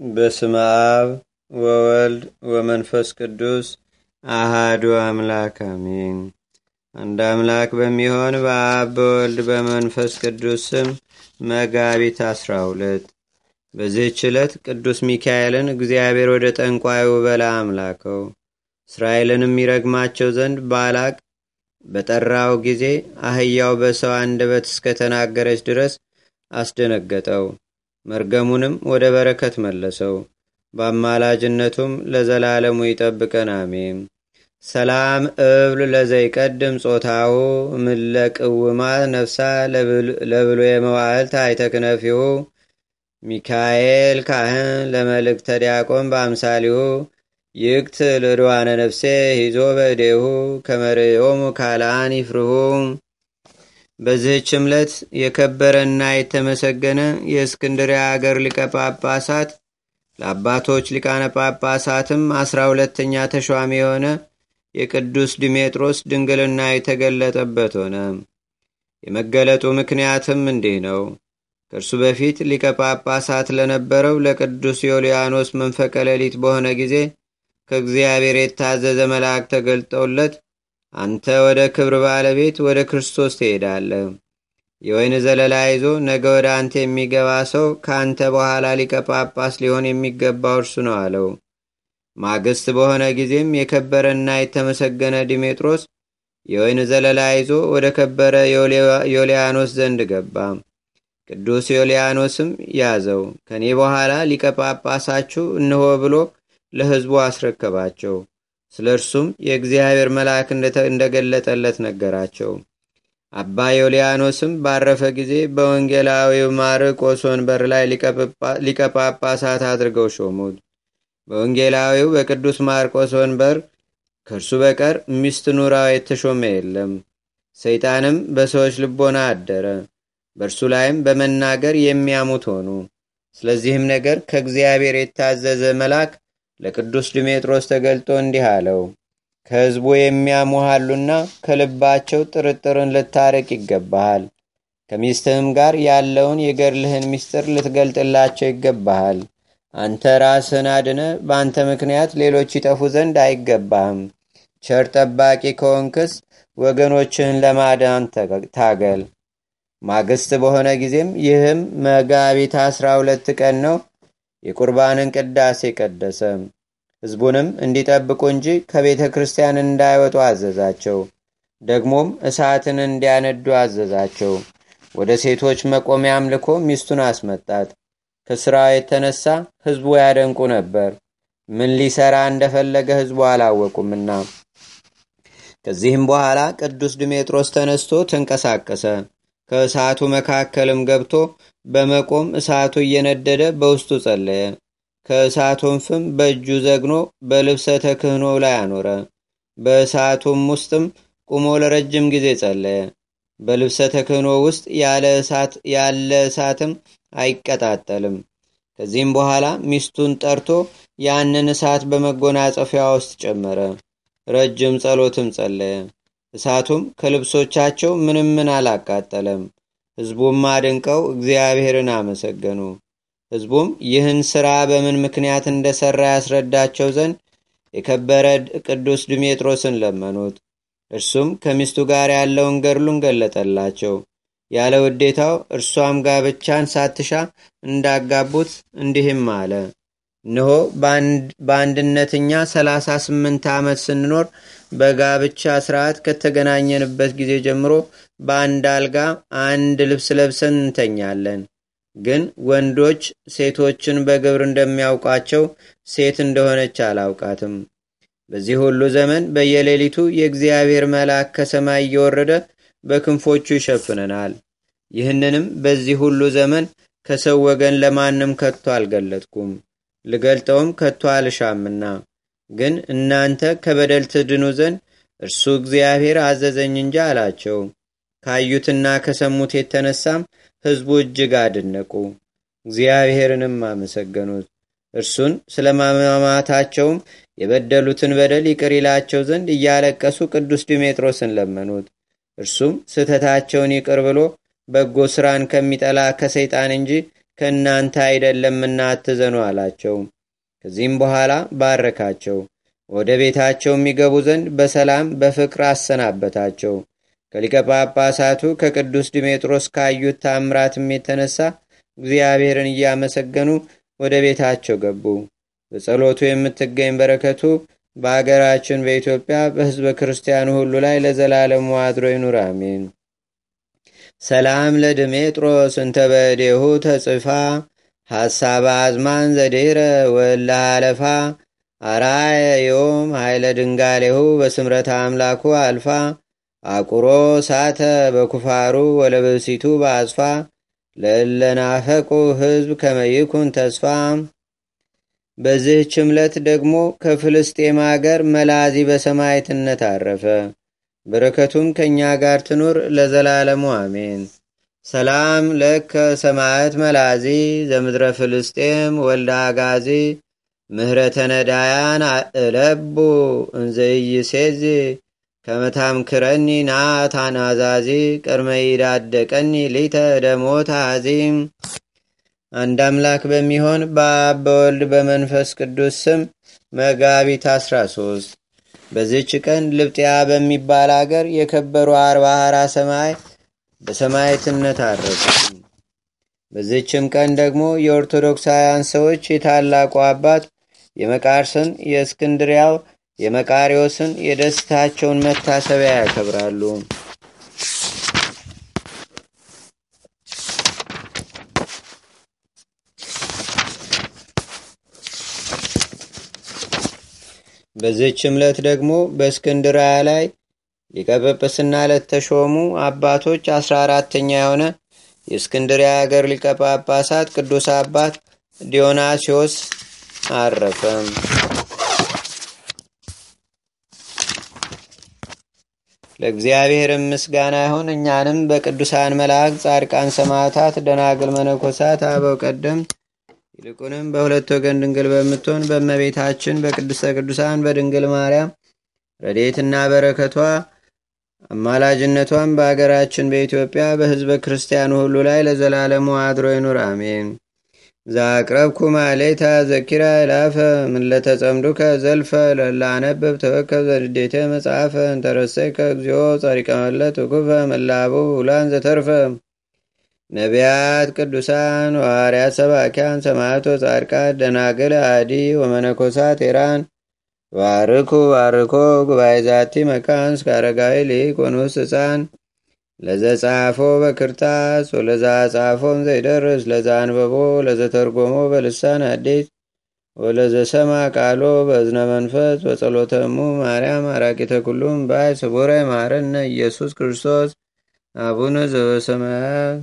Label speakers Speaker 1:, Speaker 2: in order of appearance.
Speaker 1: በስመ አብ ወወልድ ወመንፈስ ቅዱስ አሃዱ አምላክ አሜን። አንድ አምላክ በሚሆን በአብ በወልድ በመንፈስ ቅዱስ ስም መጋቢት አስራ ሁለት በዚህች ዕለት ቅዱስ ሚካኤልን እግዚአብሔር ወደ ጠንቋዩ በለዓም ላከው። እስራኤልንም ይረግማቸው ዘንድ ባላቅ በጠራው ጊዜ አህያው በሰው አንደበት እስከተናገረች ድረስ አስደነገጠው። መርገሙንም ወደ በረከት መለሰው። በአማላጅነቱም ለዘላለሙ ይጠብቀን አሜን። ሰላም እብል ለዘይቀድም ጾታሁ ምለቅውማ ነፍሳ ለብሎ የመዋዕልት አይተክነፊሁ ሚካኤል ካህን ለመልእክተ ዲያቆን በአምሳሊሁ ይክት ልድዋነ ነፍሴ ሂዞ በእዴሁ ከመርዮሙ ካልአን ይፍርሁ። በዚህች ዕለት የከበረና የተመሰገነ የእስክንድርያ አገር ሊቀ ጳጳሳት ለአባቶች ሊቃነ ጳጳሳትም አስራ ሁለተኛ ተሿሚ የሆነ የቅዱስ ዲሜጥሮስ ድንግልና የተገለጠበት ሆነ። የመገለጡ ምክንያትም እንዲህ ነው። ከእርሱ በፊት ሊቀ ጳጳሳት ለነበረው ለቅዱስ ዮልያኖስ መንፈቀ ሌሊት በሆነ ጊዜ ከእግዚአብሔር የታዘዘ መልአክ ተገልጠውለት አንተ ወደ ክብር ባለቤት ወደ ክርስቶስ ትሄዳለህ። የወይን ዘለላ ይዞ ነገ ወደ አንተ የሚገባ ሰው ከአንተ በኋላ ሊቀ ጳጳስ ሊሆን የሚገባው እርሱ ነው አለው። ማግስት በሆነ ጊዜም የከበረና የተመሰገነ ዲሜጥሮስ የወይን ዘለላ ይዞ ወደ ከበረ ዮልያኖስ ዘንድ ገባ። ቅዱስ ዮልያኖስም ያዘው፣ ከኔ በኋላ ሊቀ ጳጳሳችሁ እንሆ ብሎ ለሕዝቡ አስረከባቸው። ስለ እርሱም የእግዚአብሔር መልአክ እንደገለጠለት ነገራቸው። አባ ዮልያኖስም ባረፈ ጊዜ በወንጌላዊው ማርቆስ ወንበር ላይ ሊቀ ጳጳሳት አድርገው ሾሙት። በወንጌላዊው በቅዱስ ማርቆስ ወንበር ከእርሱ በቀር ሚስት ኑራው የተሾመ የለም። ሰይጣንም በሰዎች ልቦና አደረ። በእርሱ ላይም በመናገር የሚያሙት ሆኑ። ስለዚህም ነገር ከእግዚአብሔር የታዘዘ መልአክ ለቅዱስ ድሜጥሮስ ተገልጦ እንዲህ አለው። ከሕዝቡ የሚያሙሃሉና ከልባቸው ጥርጥርን ልታርቅ ይገባሃል። ከሚስትህም ጋር ያለውን የገድልህን ምስጢር ልትገልጥላቸው ይገባሃል። አንተ ራስህን አድነ፣ በአንተ ምክንያት ሌሎች ይጠፉ ዘንድ አይገባህም። ቸር ጠባቂ ከሆንክስ ወገኖችህን ለማዳን ታገል። ማግስት በሆነ ጊዜም ይህም መጋቢት አስራ ሁለት ቀን ነው። የቁርባንን ቅዳሴ ቀደሰ። ሕዝቡንም እንዲጠብቁ እንጂ ከቤተ ክርስቲያን እንዳይወጡ አዘዛቸው። ደግሞም እሳትን እንዲያነዱ አዘዛቸው። ወደ ሴቶች መቆሚያም ልኮ ሚስቱን አስመጣት። ከሥራው የተነሳ ሕዝቡ ያደንቁ ነበር። ምን ሊሰራ እንደፈለገ ሕዝቡ አላወቁምና። ከዚህም በኋላ ቅዱስ ድሜጥሮስ ተነስቶ ተንቀሳቀሰ። ከእሳቱ መካከልም ገብቶ በመቆም እሳቱ እየነደደ በውስጡ ጸለየ። ከእሳቱም ፍም በእጁ ዘግኖ በልብሰ ተክህኖ ላይ አኖረ። በእሳቱም ውስጥም ቁሞ ለረጅም ጊዜ ጸለየ። በልብሰ ተክህኖ ውስጥ ያለ እሳትም አይቀጣጠልም። ከዚህም በኋላ ሚስቱን ጠርቶ ያንን እሳት በመጎናጸፊያ ውስጥ ጨመረ። ረጅም ጸሎትም ጸለየ። እሳቱም ከልብሶቻቸው ምንም ምን አላቃጠለም። ሕዝቡም አድንቀው እግዚአብሔርን አመሰገኑ። ሕዝቡም ይህን ሥራ በምን ምክንያት እንደሠራ ያስረዳቸው ዘንድ የከበረ ቅዱስ ድሜጥሮስን ለመኑት። እርሱም ከሚስቱ ጋር ያለውን ገድሉን ገለጠላቸው። ያለ ውዴታው እርሷም ጋብቻን ሳትሻ እንዳጋቡት እንዲህም አለ። እነሆ በአንድነትኛ ሰላሳ ስምንት ዓመት ስንኖር በጋብቻ ስርዓት ከተገናኘንበት ጊዜ ጀምሮ በአንድ አልጋ አንድ ልብስ ለብሰን እንተኛለን። ግን ወንዶች ሴቶችን በግብር እንደሚያውቋቸው ሴት እንደሆነች አላውቃትም። በዚህ ሁሉ ዘመን በየሌሊቱ የእግዚአብሔር መልአክ ከሰማይ እየወረደ በክንፎቹ ይሸፍነናል። ይህንንም በዚህ ሁሉ ዘመን ከሰው ወገን ለማንም ከቶ አልገለጥኩም፣ ልገልጠውም ከቶ አልሻምና ግን እናንተ ከበደል ትድኑ ዘንድ እርሱ እግዚአብሔር አዘዘኝ እንጂ አላቸው። ካዩትና ከሰሙት የተነሳም ሕዝቡ እጅግ አድነቁ፣ እግዚአብሔርንም አመሰገኑት። እርሱን ስለ ማማታቸውም የበደሉትን በደል ይቅር ይላቸው ዘንድ እያለቀሱ ቅዱስ ዲሜጥሮስን ለመኑት። እርሱም ስህተታቸውን ይቅር ብሎ በጎ ሥራን ከሚጠላ ከሰይጣን እንጂ ከእናንተ አይደለምና አትዘኑ አላቸው። ከዚህም በኋላ ባረካቸው። ወደ ቤታቸው የሚገቡ ዘንድ በሰላም በፍቅር አሰናበታቸው። ከሊቀ ጳጳሳቱ ከቅዱስ ዲሜጥሮስ ካዩት ታምራትም የተነሳ እግዚአብሔርን እያመሰገኑ ወደ ቤታቸው ገቡ። በጸሎቱ የምትገኝ በረከቱ በአገራችን በኢትዮጵያ በሕዝበ ክርስቲያኑ ሁሉ ላይ ለዘላለሙ አድሮ ይኑር፣ አሜን። ሰላም ለድሜጥሮስ እንተ በእዴሁ ተጽፋ ሐሳብ አዝማን ዘዴረ ወላ አለፋ አራየ ዮም ኃይለ ድንጋሌሁ በስምረት አምላኩ አልፋ አቁሮ ሳተ በኩፋሩ ወለብሲቱ በአጽፋ ለለናፈቁ ሕዝብ ከመይኩን ተስፋ። በዚህች ዕለት ደግሞ ከፍልስጤም አገር መላዚ በሰማዕትነት አረፈ። በረከቱም ከእኛ ጋር ትኑር ለዘላለሙ አሜን። ሰላም ለከ ሰማዕት መላዚ ዘምድረ ፍልስጤም ወልደ አጋዚ ምህረተ ነዳያን እለቡ እንዘይሴዚ ከመታምክረኒ ናታን አዛዚ ቅድመ ይዳደቀኒ ሊተ ደሞት አዚም። አንድ አምላክ በሚሆን በአብ በወልድ በመንፈስ ቅዱስ ስም መጋቢት 13 በዚች ቀን ልብጥያ በሚባል አገር የከበሩ አርባ ሀራ ሰማይ በሰማይትነት አረፉ። በዚችም ቀን ደግሞ የኦርቶዶክሳውያን ሰዎች የታላቁ አባት የመቃርስን የእስክንድሪያው የመቃሪዎስን የደስታቸውን መታሰቢያ ያከብራሉ። በዚህች ዕለት ደግሞ በእስክንድርያ ላይ ሊቀጵጵስና ለተሾሙ አባቶች አስራ አራተኛ የሆነ የእስክንድርያ ሀገር ሊቀ ጳጳሳት ቅዱስ አባት ዲዮናሲዎስ አረፈም። ለእግዚአብሔር ምስጋና ይሁን። እኛንም በቅዱሳን መላእክት፣ ጻድቃን፣ ሰማዕታት፣ ደናግል፣ መነኮሳት፣ አበው ቀደምት ይልቁንም በሁለት ወገን ድንግል በምትሆን በእመቤታችን በቅድስተ ቅዱሳን በድንግል ማርያም ረዴትና በረከቷ አማላጅነቷን በአገራችን በኢትዮጵያ በሕዝበ ክርስቲያኑ ሁሉ ላይ ለዘላለሙ አድሮ ይኑር፣ አሜን። ዛቅረብኩ ማሌታ ዘኪራ ይላፈ ምለተጸምዱከ ዘልፈ ለላነበብ ተወከብ ዘድዴተ መጽሐፈ እንተረሰይከ እግዚኦ ጸሪቀ መለት ውኩፈ መላቡ ውላን ዘተርፈ ነቢያት፣ ቅዱሳን፣ ሐዋርያት፣ ሰባኪያን፣ ሰማዕቶ፣ ጻድቃት፣ ደናግል፣ አዲ ወመነኮሳት ኤራን ባርኩ ባርኮ ጉባኤ ዛቲ መካን እስከ አረጋዊ ሊቅ ወንውስ ህፃን ለዘጻፎ በክርታስ ወለዛ ጻፎም ዘይደርስ ለዛ አንበቦ ለዘተርጎሞ በልሳን አዲስ ወለዘሰማ ቃሎ በእዝነ መንፈስ በጸሎተሙ ማርያም አራቂተ ኩሉም ባይ ስቡረ ማረነ ኢየሱስ ክርስቶስ አቡነ ዘበሰማያት